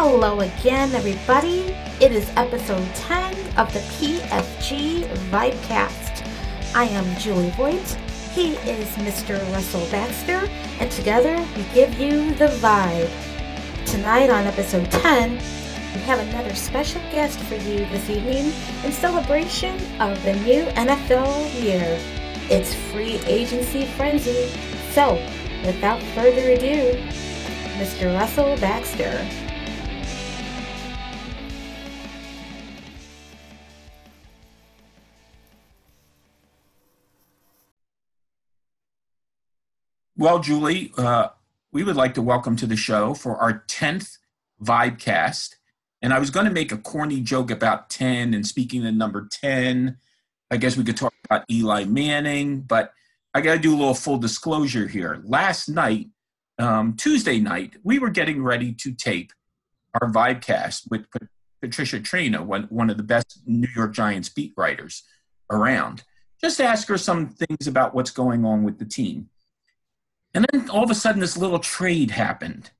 Hello again, everybody. It is episode 10 of the PFG Vibecast. I am Julie Voigt. He is Mr. Russell Baxter, and together we give you the vibe. Tonight on episode 10, we have another special guest for you this evening in celebration of the new NFL year. It's free agency frenzy. So, without further ado, Mr. Russell Baxter. Well, Julie, uh, we would like to welcome to the show for our 10th Vibecast. And I was going to make a corny joke about 10 and speaking of number 10. I guess we could talk about Eli Manning, but I got to do a little full disclosure here. Last night, um, Tuesday night, we were getting ready to tape our Vibecast with Patricia Traina, one, one of the best New York Giants beat writers around. Just ask her some things about what's going on with the team. And then all of a sudden, this little trade happened.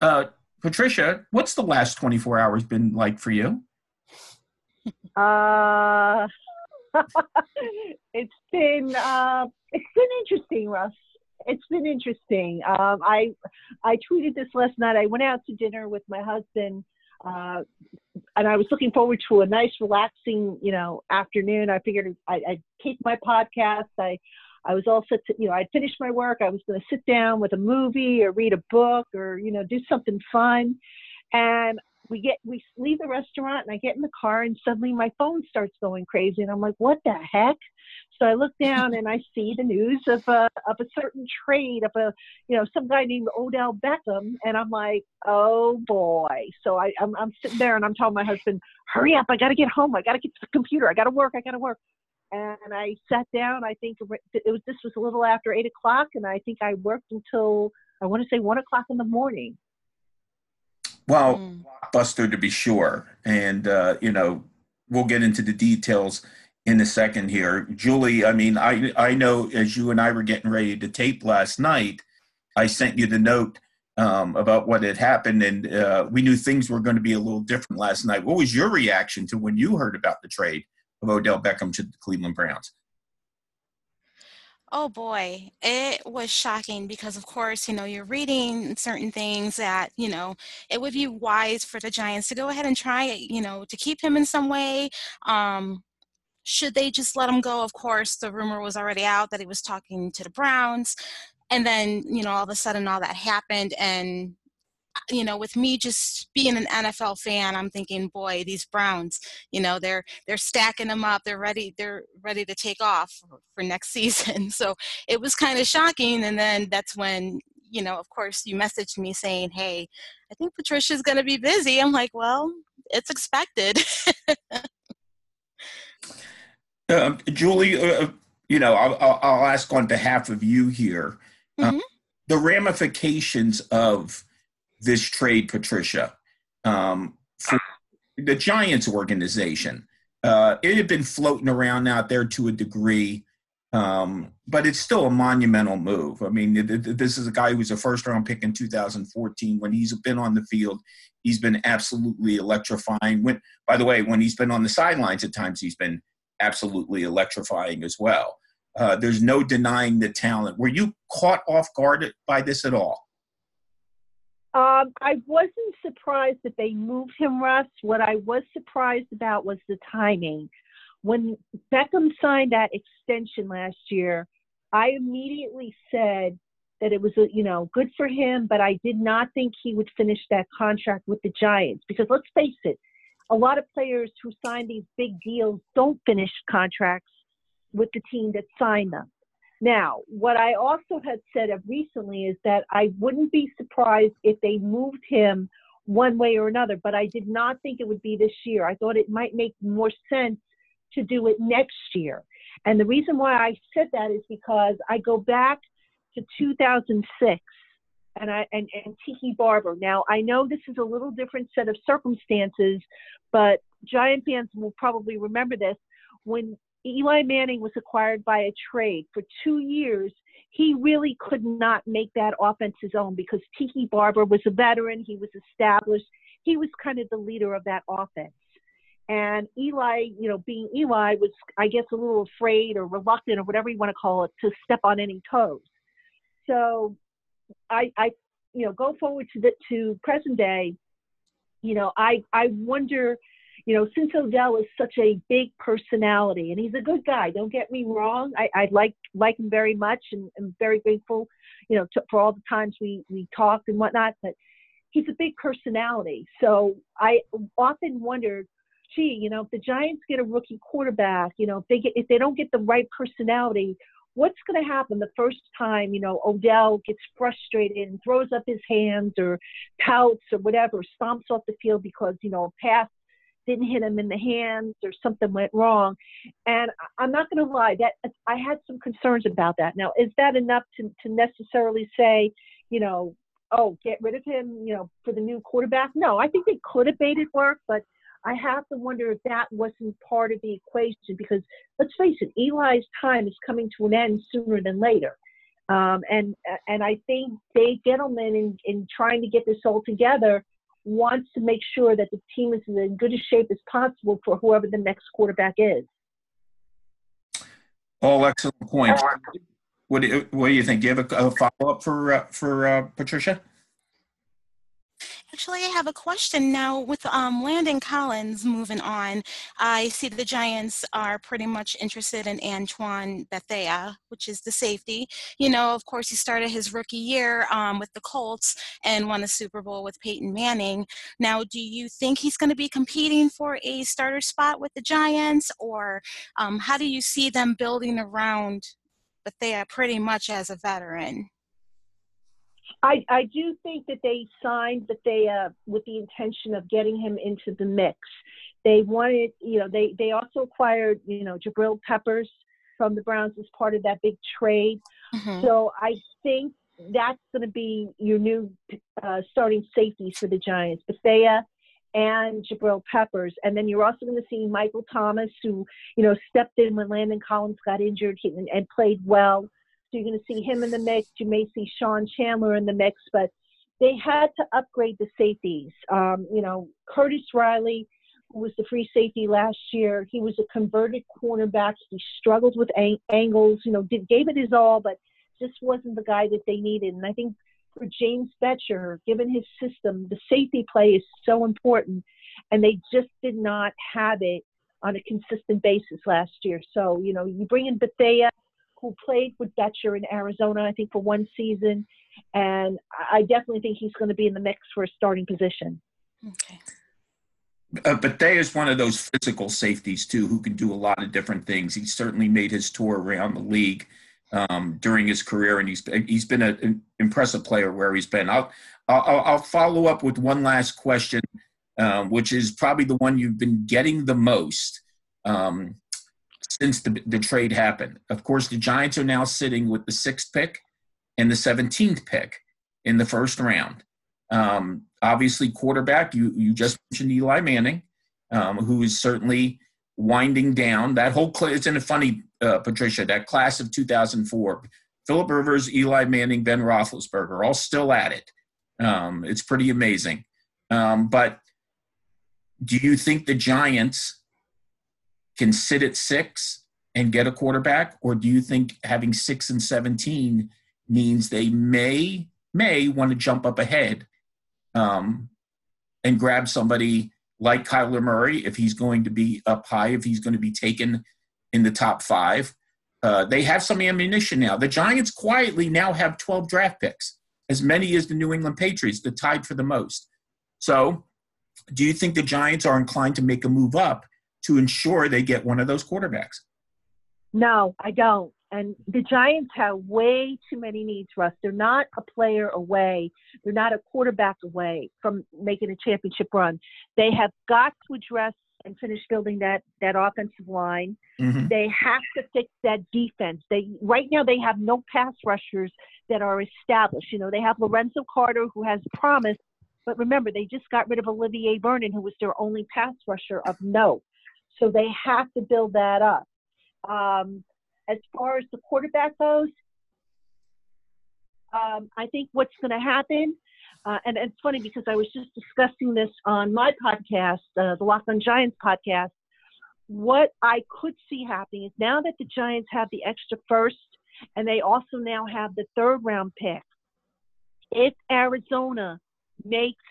Uh, Patricia, what's the last 24 hours been like for you? Uh, it's been uh, it's been interesting, Russ. It's been interesting. Um, I I tweeted this last night. I went out to dinner with my husband, uh, and I was looking forward to a nice, relaxing, you know, afternoon. I figured I, I'd take my podcast. I I was all set to, you know, I'd finished my work. I was going to sit down with a movie or read a book or, you know, do something fun. And we get, we leave the restaurant and I get in the car and suddenly my phone starts going crazy. And I'm like, what the heck? So I look down and I see the news of a, of a certain trade of a, you know, some guy named Odell Beckham. And I'm like, oh boy. So I, I'm, I'm sitting there and I'm telling my husband, hurry up. I got to get home. I got to get to the computer. I got to work. I got to work and I sat down. I think it was this was a little after eight o'clock, and I think I worked until I want to say one o'clock in the morning. Well, mm. blockbuster to be sure, and uh, you know we'll get into the details in a second here. Julie, I mean, I I know as you and I were getting ready to tape last night, I sent you the note. Um, about what had happened, and uh, we knew things were going to be a little different last night. What was your reaction to when you heard about the trade? Of Odell Beckham to the Cleveland Browns? Oh boy, it was shocking because, of course, you know, you're reading certain things that, you know, it would be wise for the Giants to go ahead and try, you know, to keep him in some way. Um, should they just let him go? Of course, the rumor was already out that he was talking to the Browns. And then, you know, all of a sudden all that happened and you know, with me just being an NFL fan, I'm thinking, boy, these Browns, you know, they're they're stacking them up. They're ready. They're ready to take off for, for next season. So it was kind of shocking. And then that's when, you know, of course, you messaged me saying, "Hey, I think Patricia's going to be busy." I'm like, well, it's expected. um, Julie, uh, uh, you know, I'll, I'll, ask on behalf of you here. Uh, mm-hmm. the ramifications of this trade, Patricia, um, for the Giants organization. Uh, it had been floating around out there to a degree, um, but it's still a monumental move. I mean, this is a guy who was a first round pick in 2014. When he's been on the field, he's been absolutely electrifying. When, by the way, when he's been on the sidelines at times, he's been absolutely electrifying as well. Uh, there's no denying the talent. Were you caught off guard by this at all? Um, I wasn't surprised that they moved him, Russ. What I was surprised about was the timing. When Beckham signed that extension last year, I immediately said that it was, you know, good for him, but I did not think he would finish that contract with the Giants because let's face it, a lot of players who sign these big deals don't finish contracts with the team that signed them. Now, what I also had said of recently is that I wouldn't be surprised if they moved him one way or another, but I did not think it would be this year. I thought it might make more sense to do it next year. And the reason why I said that is because I go back to 2006 and I and, and Tiki Barber. Now I know this is a little different set of circumstances, but Giant fans will probably remember this when Eli Manning was acquired by a trade. For two years, he really could not make that offense his own because Tiki Barber was a veteran, he was established, he was kind of the leader of that offense. And Eli, you know, being Eli, was I guess a little afraid or reluctant or whatever you want to call it to step on any toes. So, I, I, you know, go forward to the to present day. You know, I I wonder you know, since Odell is such a big personality and he's a good guy, don't get me wrong. I, I like like him very much and I'm very grateful, you know, to, for all the times we we talked and whatnot. But he's a big personality, so I often wondered, gee, you know, if the Giants get a rookie quarterback, you know, if they get if they don't get the right personality, what's going to happen the first time, you know, Odell gets frustrated and throws up his hands or pouts or whatever, stomps off the field because, you know, a pass didn't hit him in the hands or something went wrong. And I'm not going to lie, that I had some concerns about that. Now, is that enough to, to necessarily say, you know, oh, get rid of him, you know, for the new quarterback? No, I think they could have made it work, but I have to wonder if that wasn't part of the equation because let's face it, Eli's time is coming to an end sooner than later. Um, and and I think Dave Gettleman in, in trying to get this all together wants to make sure that the team is in as good a shape as possible for whoever the next quarterback is. All excellent points. What do you, what do you think? Do you have a, a follow up for uh, for uh, Patricia? Actually, I have a question now with um, Landon Collins moving on. I see the Giants are pretty much interested in Antoine Bethea, which is the safety. You know, of course, he started his rookie year um, with the Colts and won the Super Bowl with Peyton Manning. Now, do you think he's going to be competing for a starter spot with the Giants, or um, how do you see them building around Bethea pretty much as a veteran? I, I do think that they signed that they uh, with the intention of getting him into the mix. They wanted, you know, they they also acquired, you know, Jabril Peppers from the Browns as part of that big trade. Mm-hmm. So I think that's going to be your new uh, starting safeties for the Giants, Bethea and Jabril Peppers. And then you're also going to see Michael Thomas, who, you know, stepped in when Landon Collins got injured and, and played well. You're going to see him in the mix. You may see Sean Chandler in the mix, but they had to upgrade the safeties. Um, you know, Curtis Riley, who was the free safety last year, he was a converted cornerback. He struggled with ang- angles. You know, did, gave it his all, but just wasn't the guy that they needed. And I think for James Bettcher, given his system, the safety play is so important, and they just did not have it on a consistent basis last year. So, you know, you bring in Bethea, who played with Bettcher in Arizona, I think, for one season. And I definitely think he's going to be in the mix for a starting position. Okay. Uh, Bethea is one of those physical safeties too, who can do a lot of different things. He certainly made his tour around the league um, during his career, and he's he's been a, an impressive player where he's been. I'll I'll, I'll follow up with one last question, um, which is probably the one you've been getting the most. Um, since the, the trade happened. Of course, the Giants are now sitting with the sixth pick and the 17th pick in the first round. Um, obviously, quarterback, you, you just mentioned Eli Manning, um, who is certainly winding down. That whole class, it's in a funny, uh, Patricia, that class of 2004. Philip Rivers, Eli Manning, Ben Roethlisberger, all still at it. Um, it's pretty amazing. Um, but do you think the Giants can sit at six and get a quarterback, or do you think having six and seventeen means they may may want to jump up ahead um, and grab somebody like Kyler Murray if he's going to be up high, if he's going to be taken in the top five? Uh, they have some ammunition now. The Giants quietly now have 12 draft picks, as many as the New England Patriots, the tied for the most. So, do you think the Giants are inclined to make a move up to ensure they get one of those quarterbacks? No, I don't. And the Giants have way too many needs, Russ. They're not a player away. They're not a quarterback away from making a championship run. They have got to address and finish building that that offensive line. Mm-hmm. They have to fix that defense. They right now they have no pass rushers that are established. You know, they have Lorenzo Carter who has promise, but remember they just got rid of Olivier Vernon who was their only pass rusher of note. So they have to build that up. Um, as far as the quarterback goes, Um, I think what's going to happen, uh, and it's funny because I was just discussing this on my podcast, uh, the Locked On Giants podcast. What I could see happening is now that the Giants have the extra first, and they also now have the third round pick. If Arizona makes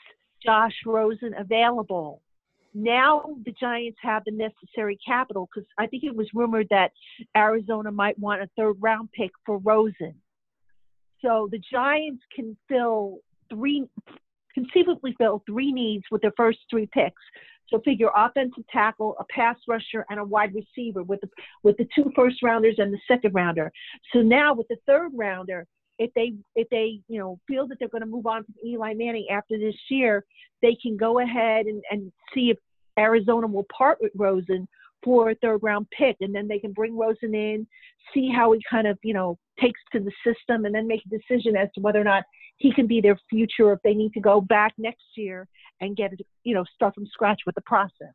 Josh Rosen available, now the Giants have the necessary capital because I think it was rumored that Arizona might want a third round pick for Rosen. So the Giants can fill three, conceivably fill three needs with their first three picks. So figure offensive tackle, a pass rusher, and a wide receiver with the with the two first rounders and the second rounder. So now with the third rounder, if they if they you know feel that they're going to move on from Eli Manning after this year, they can go ahead and, and see if Arizona will part with Rosen for a third round pick, and then they can bring Rosen in, see how he kind of you know takes to the system, and then make a decision as to whether or not he can be their future, if they need to go back next year and get you know start from scratch with the process.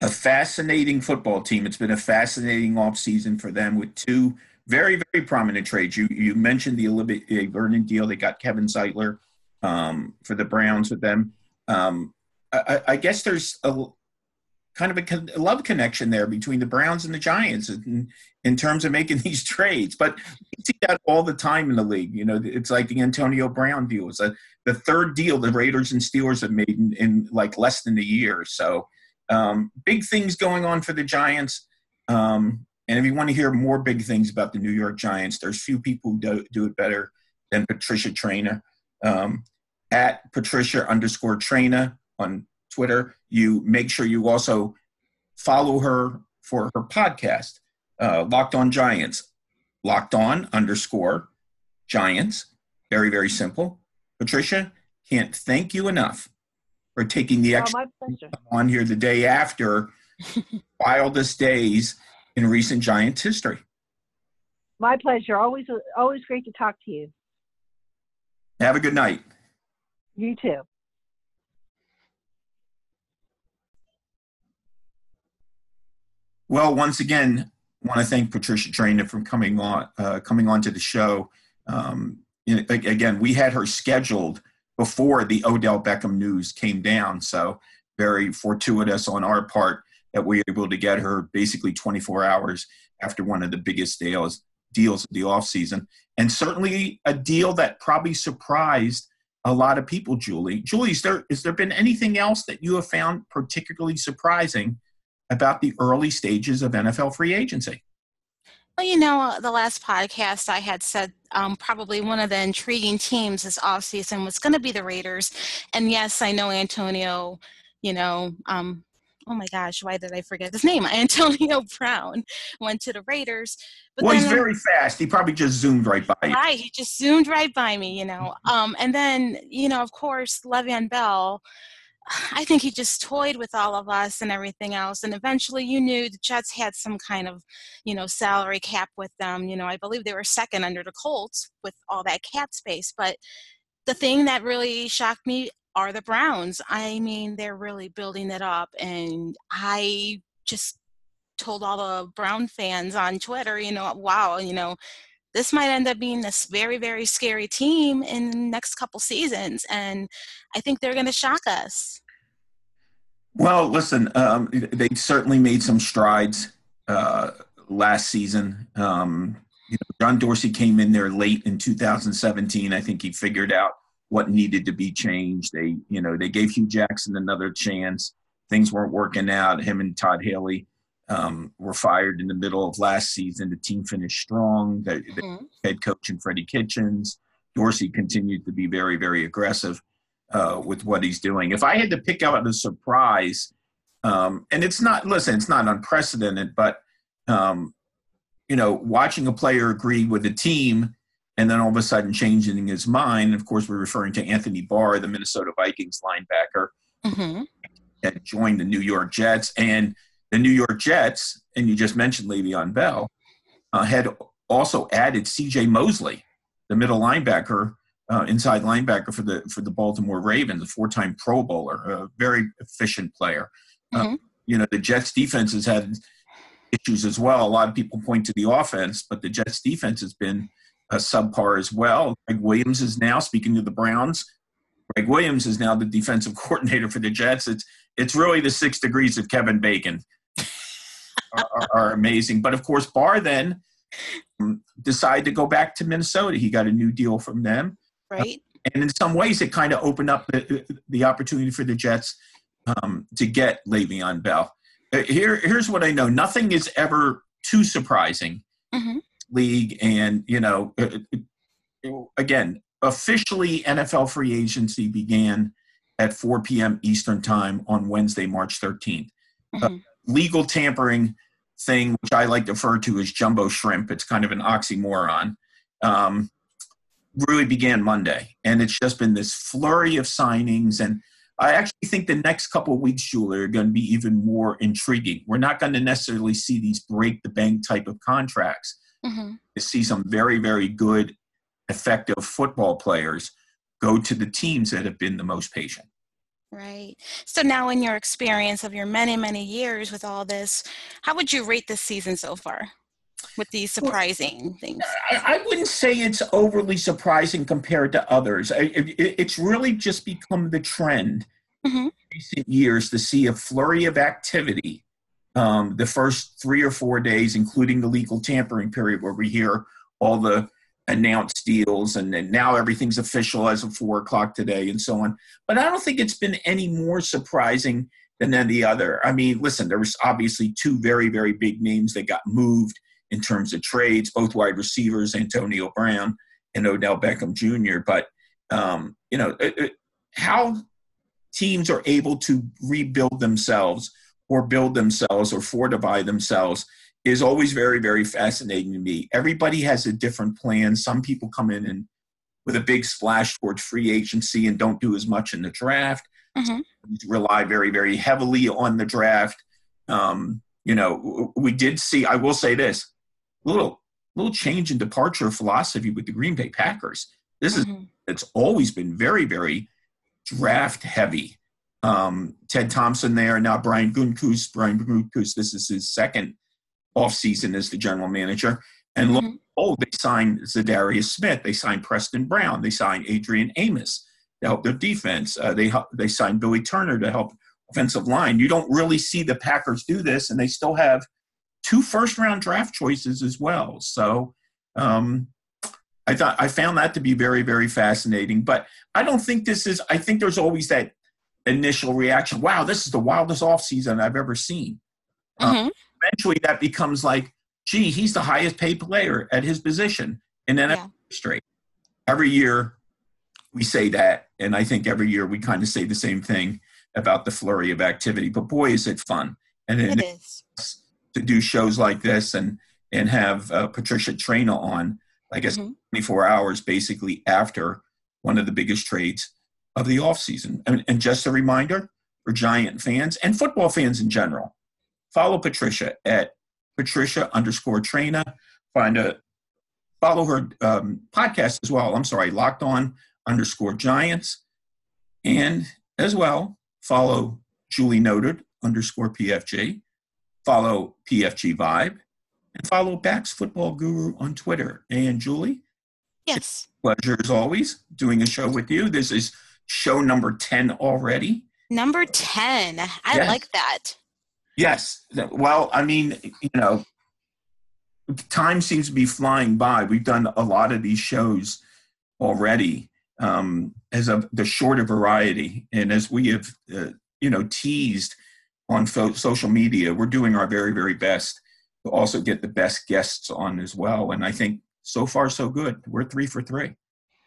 A fascinating football team. It's been a fascinating offseason for them with two very very prominent trades. You you mentioned the Olivier Vernon deal. They got Kevin Zeitler um, for the Browns with them. Um, I, I guess there's a kind of a, love connection there between the Browns and the Giants in, in terms of making these trades. But you see that all the time in the league. You know, it's like the Antonio Brown deal. It's a, the third deal the Raiders and Steelers have made in, in like less than a year. So um, big things going on for the Giants. Um, and if you want to hear more big things about the New York Giants, there's few people who do, do it better than Patricia Traina. Um, at Patricia underscore Traina on Twitter. You make sure you also follow her for her podcast, uh, Locked On Giants. Locked On underscore Giants. Very, very simple. Patricia, can't thank you enough for taking the oh, extra oh, on here the day after wildest days in recent Giants history. My pleasure. Always, always great to talk to you. Have a good night. You too. Well, once again, I want to thank Patricia Traina for coming on uh, coming on to the show. Um, again, we had her scheduled before the Odell Beckham news came down, so very fortuitous on our part that we were able to get her basically 24 hours after one of the biggest deals deals of the offseason. And certainly a deal that probably surprised a lot of people, Julie. Julie, is there, is there been anything else that you have found particularly surprising about the early stages of NFL free agency? Well, you know, the last podcast I had said um, probably one of the intriguing teams this offseason was going to be the Raiders. And yes, I know Antonio, you know, um, oh my gosh, why did I forget his name? Antonio Brown went to the Raiders. But well, he's very fast. He probably just zoomed right by you. Right, he just zoomed right by me, you know. Um, and then, you know, of course, Le'Veon Bell. I think he just toyed with all of us and everything else. And eventually, you knew the Jets had some kind of, you know, salary cap with them. You know, I believe they were second under the Colts with all that cap space. But the thing that really shocked me are the Browns. I mean, they're really building it up. And I just told all the Brown fans on Twitter, you know, wow, you know, this might end up being this very, very scary team in the next couple seasons. And I think they're going to shock us. Well, listen, um, they certainly made some strides uh, last season. Um, you know, John Dorsey came in there late in 2017. I think he figured out what needed to be changed. They, you know, they gave Hue Jackson another chance. Things weren't working out. Him and Todd Haley um, were fired in the middle of last season. The team finished strong. The, mm-hmm. head coach and Freddie Kitchens. Dorsey continued to be very, very aggressive uh, with what he's doing. If I had to pick out a surprise, um, and it's not, listen, it's not unprecedented, but, um, you know, watching a player agree with a team and then all of a sudden changing his mind. Of course, we're referring to Anthony Barr, the Minnesota Vikings linebacker, mm-hmm. that joined the New York Jets. And the New York Jets, and you just mentioned Le'Veon Bell, uh, had also added C.J. Mosley, the middle linebacker, uh, inside linebacker for the for the Baltimore Ravens, a four-time Pro Bowler, a very efficient player. Uh, mm-hmm. Uh, you know, the Jets defense has had issues as well. A lot of people point to the offense, but the Jets defense has been uh, subpar as well. Gregg Williams is now speaking to the Browns. Gregg Williams is now the defensive coordinator for the Jets. It's it's really the six degrees of Kevin Bacon are, are, are amazing. But of course, Barr then um, decided to go back to Minnesota. He got a new deal from them. Right. Uh, and in some ways, it kind of opened up the, the opportunity for the Jets um, to get Le'Veon Bell. Uh, here, here's what I know: nothing is ever too surprising. Mm-hmm. League, and you know, uh, uh, again, officially NFL free agency began at 4 p.m. Eastern time on Wednesday, March 13th. Mm-hmm. Uh, legal tampering thing, which I like to refer to as jumbo shrimp, it's kind of an oxymoron, um, really began Monday. And it's just been this flurry of signings. And I actually think the next couple of weeks, Julie, are going to be even more intriguing. We're not going to necessarily see these break the bank type of contracts. Mm-hmm. To see some very, very good, effective football players go to the teams that have been the most patient. Right. So now, in your experience of your many, many years with all this, how would you rate this season so far with these surprising well, things? I, I, wouldn't say it's overly surprising compared to others. I, it, it's really just become the trend mm-hmm. recent years to see a flurry of activity um, the first three or four days, including the legal tampering period where we hear all the announced deals and then now everything's official as of four o'clock today and so on. But I don't think it's been any more surprising than any other. I mean, listen, there was obviously two very, very big names that got moved in terms of trades, both wide receivers, Antonio Brown and Odell Beckham Jr. But, um, you know, it, it, how teams are able to rebuild themselves or build themselves or fortify themselves is always very, very fascinating to me. Everybody has a different plan. Some people come in and with a big splash towards free agency and don't do as much in the draft. Mm-hmm. Rely very, very heavily on the draft. Um, you know, we did see. I will say this: little, little change in departure philosophy with the Green Bay Packers. This mm-hmm. is it's always been very, very draft heavy. Um, Ted Thompson there now. Brian Gutekunst. Brian Gutekunst. This is his second offseason as the general manager. And mm-hmm. oh, they signed Za'Darius Smith. They signed Preston Brown. They signed Adrian Amos to help their defense. Uh, they they signed Billy Turner to help offensive line. You don't really see the Packers do this, and they still have two first round draft choices as well. So um, I thought I found that to be very very fascinating. But I don't think this is. I think there's always that initial reaction. Wow, this is the wildest offseason I've ever seen. Mm-hmm. Um, eventually that becomes like, gee, he's the highest paid player at his position and then yeah. history. Every year we say that, and I think every year we kind of say the same thing about the flurry of activity. But boy, is it fun! And it is to do shows like this and and have uh, Patricia Traina on, I guess, mm-hmm. 24 hours basically after one of the biggest trades of the offseason. And, and just a reminder for Giant fans and football fans in general, follow Patricia at Patricia underscore Traina. Find a follow her um, podcast as well. I'm sorry, Locked On underscore Giants, and as well follow Julie Noted underscore PFG. Follow PFG Vibe, and follow Bax Football Guru on Twitter. And Julie, yes, pleasure as always doing a show with you. This is show number ten already. Number ten. I yes. like that. Yes. Well, I mean, you know, time seems to be flying by. We've done a lot of these shows already um, as of the shorter variety, and as we have, uh, you know, teased on fo- social media, we're doing our very, very best to also get the best guests on as well. And I think so far so good. We're three for three.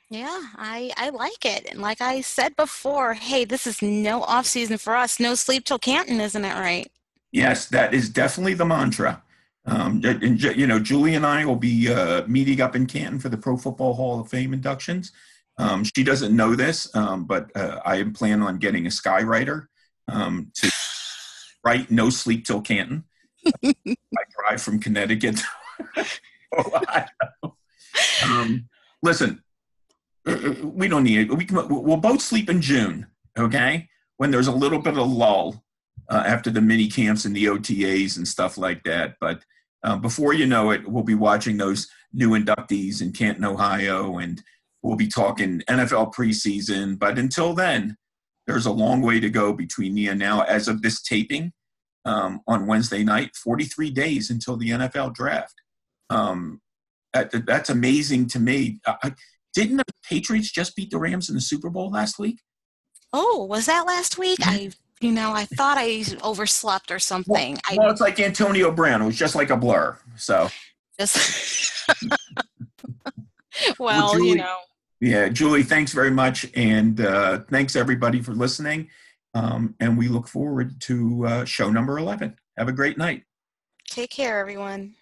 Yeah, I, I like it. And like I said before, hey, this is no off season for us. No sleep till Canton, isn't it right? Yes, that is definitely the mantra. Um, and, you know, Julie and I will be uh, meeting up in Canton for the Pro Football Hall of Fame inductions. Um, she doesn't know this, um, but uh, I am planning on getting a skywriter um, to write "No Sleep Till Canton." I drive from Connecticut. um, listen, uh, uh, we don't need it. We can, we'll both sleep in June, okay? When there's a little bit of lull uh, after the mini camps and the OTAs and stuff like that. But uh, before you know it, we'll be watching those new inductees in Canton, Ohio, and we'll be talking NFL preseason. But until then, there's a long way to go between the and now. As of this taping um, on Wednesday night, 43 days until the NFL draft. Um, that, that's amazing to me. I, didn't the Patriots just beat the Rams in the Super Bowl last week? Oh, was that last week? I, you know, I thought I overslept or something. Well, I well, it's like Antonio Brown. It was just like a blur. So, just. well, Julie- you know. yeah, Julie, thanks very much. And uh, thanks everybody for listening. Um, and we look forward to uh, show number 11. Have a great night. Take care, everyone.